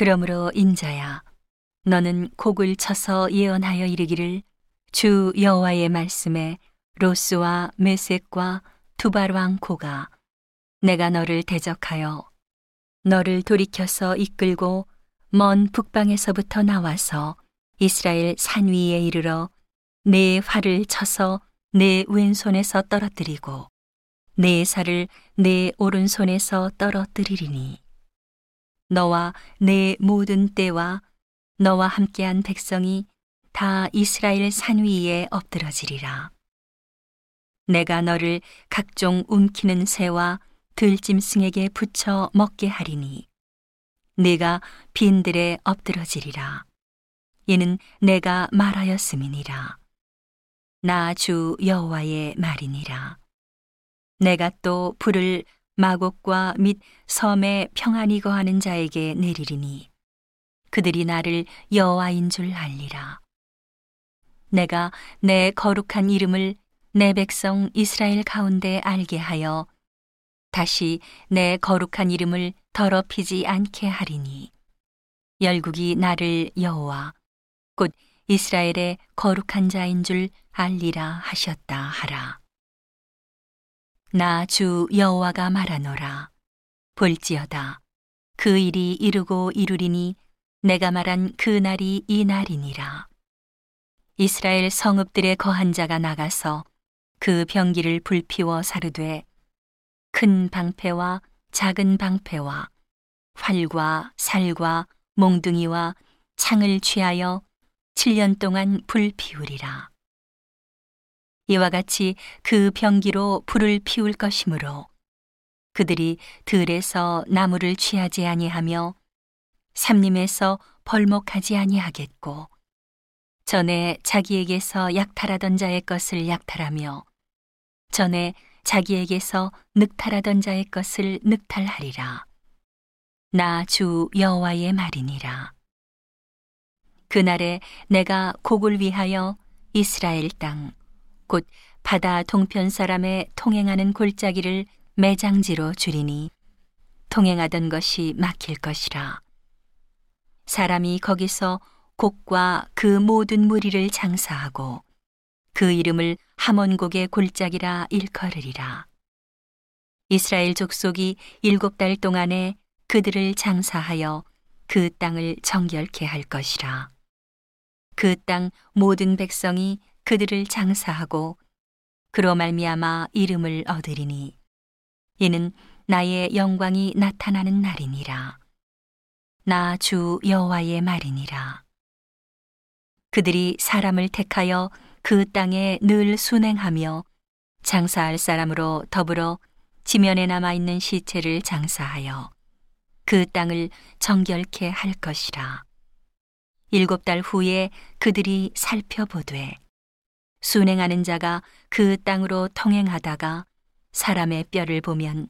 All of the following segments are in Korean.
그러므로 인자야 너는 곡을 쳐서 예언하여 이르기를 주 여호와의 말씀에 로스와 메섹과 두발 왕 고가 내가 너를 대적하여 너를 돌이켜서 이끌고 먼 북방에서부터 나와서 이스라엘 산 위에 이르러 내 활을 쳐서 내 왼손에서 떨어뜨리고 내 살을 내 오른손에서 떨어뜨리리니 너와 내 모든 때와 너와 함께한 백성이 다 이스라엘 산 위에 엎드러지리라. 내가 너를 각종 움키는 새와 들짐승에게 붙여 먹게 하리니 네가 빈들에 엎드러지리라. 이는 내가 말하였음이니라. 나 주 여호와의 말이니라. 내가 또 불을 마곡과 및 섬에 평안히 거하는 자에게 내리리니 그들이 나를 여호와인 줄 알리라. 내가 내 거룩한 이름을 내 백성 이스라엘 가운데 알게 하여 다시 내 거룩한 이름을 더럽히지 않게 하리니 열국이 나를 여호와 곧 이스라엘의 거룩한 자인 줄 알리라 하셨다 하라. 나 주 여호와가 말하노라. 볼지어다. 그 일이 이루고 이루리니 내가 말한 그 날이 이 날이니라. 이스라엘 성읍들의 거한 자가 나가서 그 병기를 불피워 사르되 큰 방패와 작은 방패와 활과 살과 몽둥이와 창을 취하여 7년 동안 불 피우리라. 이와 같이 그 병기로 불을 피울 것이므로 그들이 들에서 나무를 취하지 아니하며 삼림에서 벌목하지 아니하겠고 전에 자기에게서 약탈하던 자의 것을 약탈하며 전에 자기에게서 늑탈하던 자의 것을 늑탈하리라. 나 주 여호와의 말이니라. 그날에 내가 곡을 위하여 이스라엘 땅, 곧 바다 동편 사람의 통행하는 골짜기를 매장지로 줄이니 통행하던 것이 막힐 것이라. 사람이 거기서 곡과 그 모든 무리를 장사하고 그 이름을 하몬곡의 골짜기라 일컬으리라. 이스라엘 족속이 일곱 달 동안에 그들을 장사하여 그 땅을 정결케 할 것이라. 그 땅 모든 백성이 그들을 장사하고 그로 말미암아 이름을 얻으리니 이는 나의 영광이 나타나는 날이니라. 나 주 여호와의 말이니라. 그들이 사람을 택하여 그 땅에 늘 순행하며 장사할 사람으로 더불어 지면에 남아 있는 시체를 장사하여 그 땅을 정결케 할 것이라. 일곱 달 후에 그들이 살펴보되 순행하는 자가 그 땅으로 통행하다가 사람의 뼈를 보면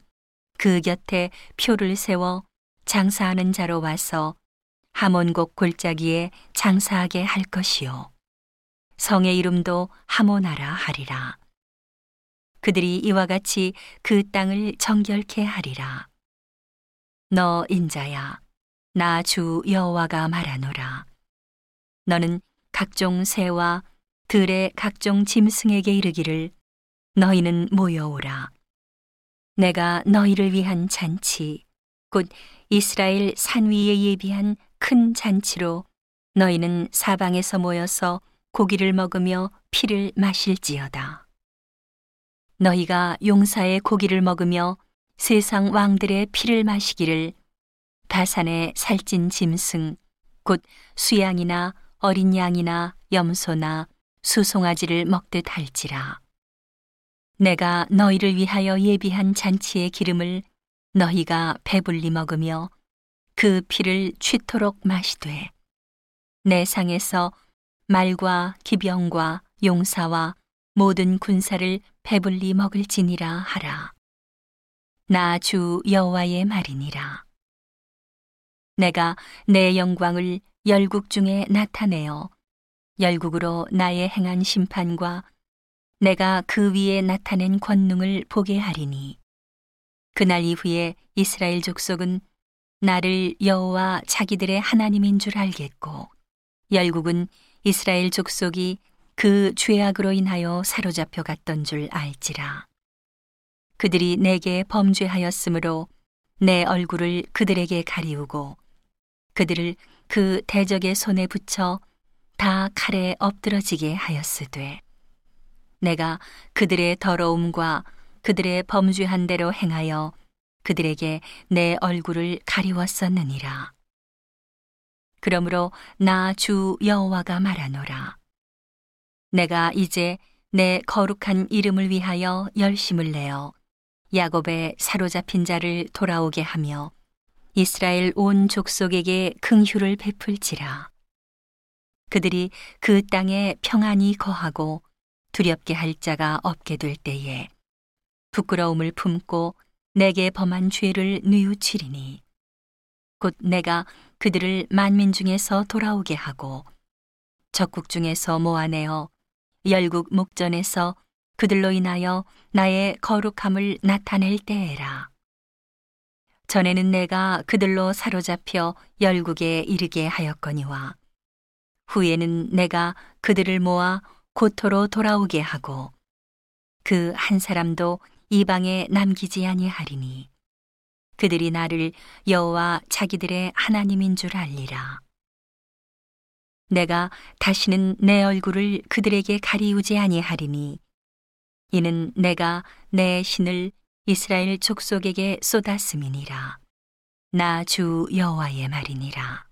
그 곁에 표를 세워 장사하는 자로 와서 하몬곡 골짜기에 장사하게 할 것이요. 성의 이름도 하모나라 하리라. 그들이 이와 같이 그 땅을 정결케 하리라. 너 인자야, 나 주 여호와가 말하노라. 너는 각종 새와 들의 각종 짐승에게 이르기를 너희는 모여오라. 내가 너희를 위한 잔치, 곧 이스라엘 산 위에 예비한 큰 잔치로 너희는 사방에서 모여서 고기를 먹으며 피를 마실지어다. 너희가 용사의 고기를 먹으며 세상 왕들의 피를 마시기를 바산의 살찐 짐승, 곧 수양이나 어린 양이나 염소나 수송아지를 먹듯 할지라. 내가 너희를 위하여 예비한 잔치의 기름을 너희가 배불리 먹으며 그 피를 취토록 마시되 내 상에서 말과 기병과 용사와 모든 군사를 배불리 먹을지니라 하라. 나 주 여호와의 말이니라. 내가 내 영광을 열국 중에 나타내어 열국으로 나의 행한 심판과 내가 그 위에 나타낸 권능을 보게 하리니 그날 이후에 이스라엘 족속은 나를 여호와 자기들의 하나님인 줄 알겠고 열국은 이스라엘 족속이 그 죄악으로 인하여 사로잡혀 갔던 줄 알지라. 그들이 내게 범죄하였으므로 내 얼굴을 그들에게 가리우고 그들을 그 대적의 손에 붙여 다 칼에 엎드러지게 하였으되 내가 그들의 더러움과 그들의 범죄한 대로 행하여 그들에게 내 얼굴을 가리웠었느니라. 그러므로 나 주 여호와가 말하노라. 내가 이제 내 거룩한 이름을 위하여 열심을 내어 야곱의 사로잡힌 자를 돌아오게 하며 이스라엘 온 족속에게 긍휼을 베풀지라. 그들이 그 땅에 평안히 거하고 두렵게 할 자가 없게 될 때에 부끄러움을 품고 내게 범한 죄를 뉘우치리니 곧 내가 그들을 만민 중에서 돌아오게 하고 적국 중에서 모아내어 열국 목전에서 그들로 인하여 나의 거룩함을 나타낼 때에라. 전에는 내가 그들로 사로잡혀 열국에 이르게 하였거니와 후에는 내가 그들을 모아 고토로 돌아오게 하고 그 한 사람도 이방에 남기지 아니하리니 그들이 나를 여호와 자기들의 하나님인 줄 알리라. 내가 다시는 내 얼굴을 그들에게 가리우지 아니하리니 이는 내가 내 신을 이스라엘 족속에게 쏟았음이니라. 나 주 여호와의 말이니라.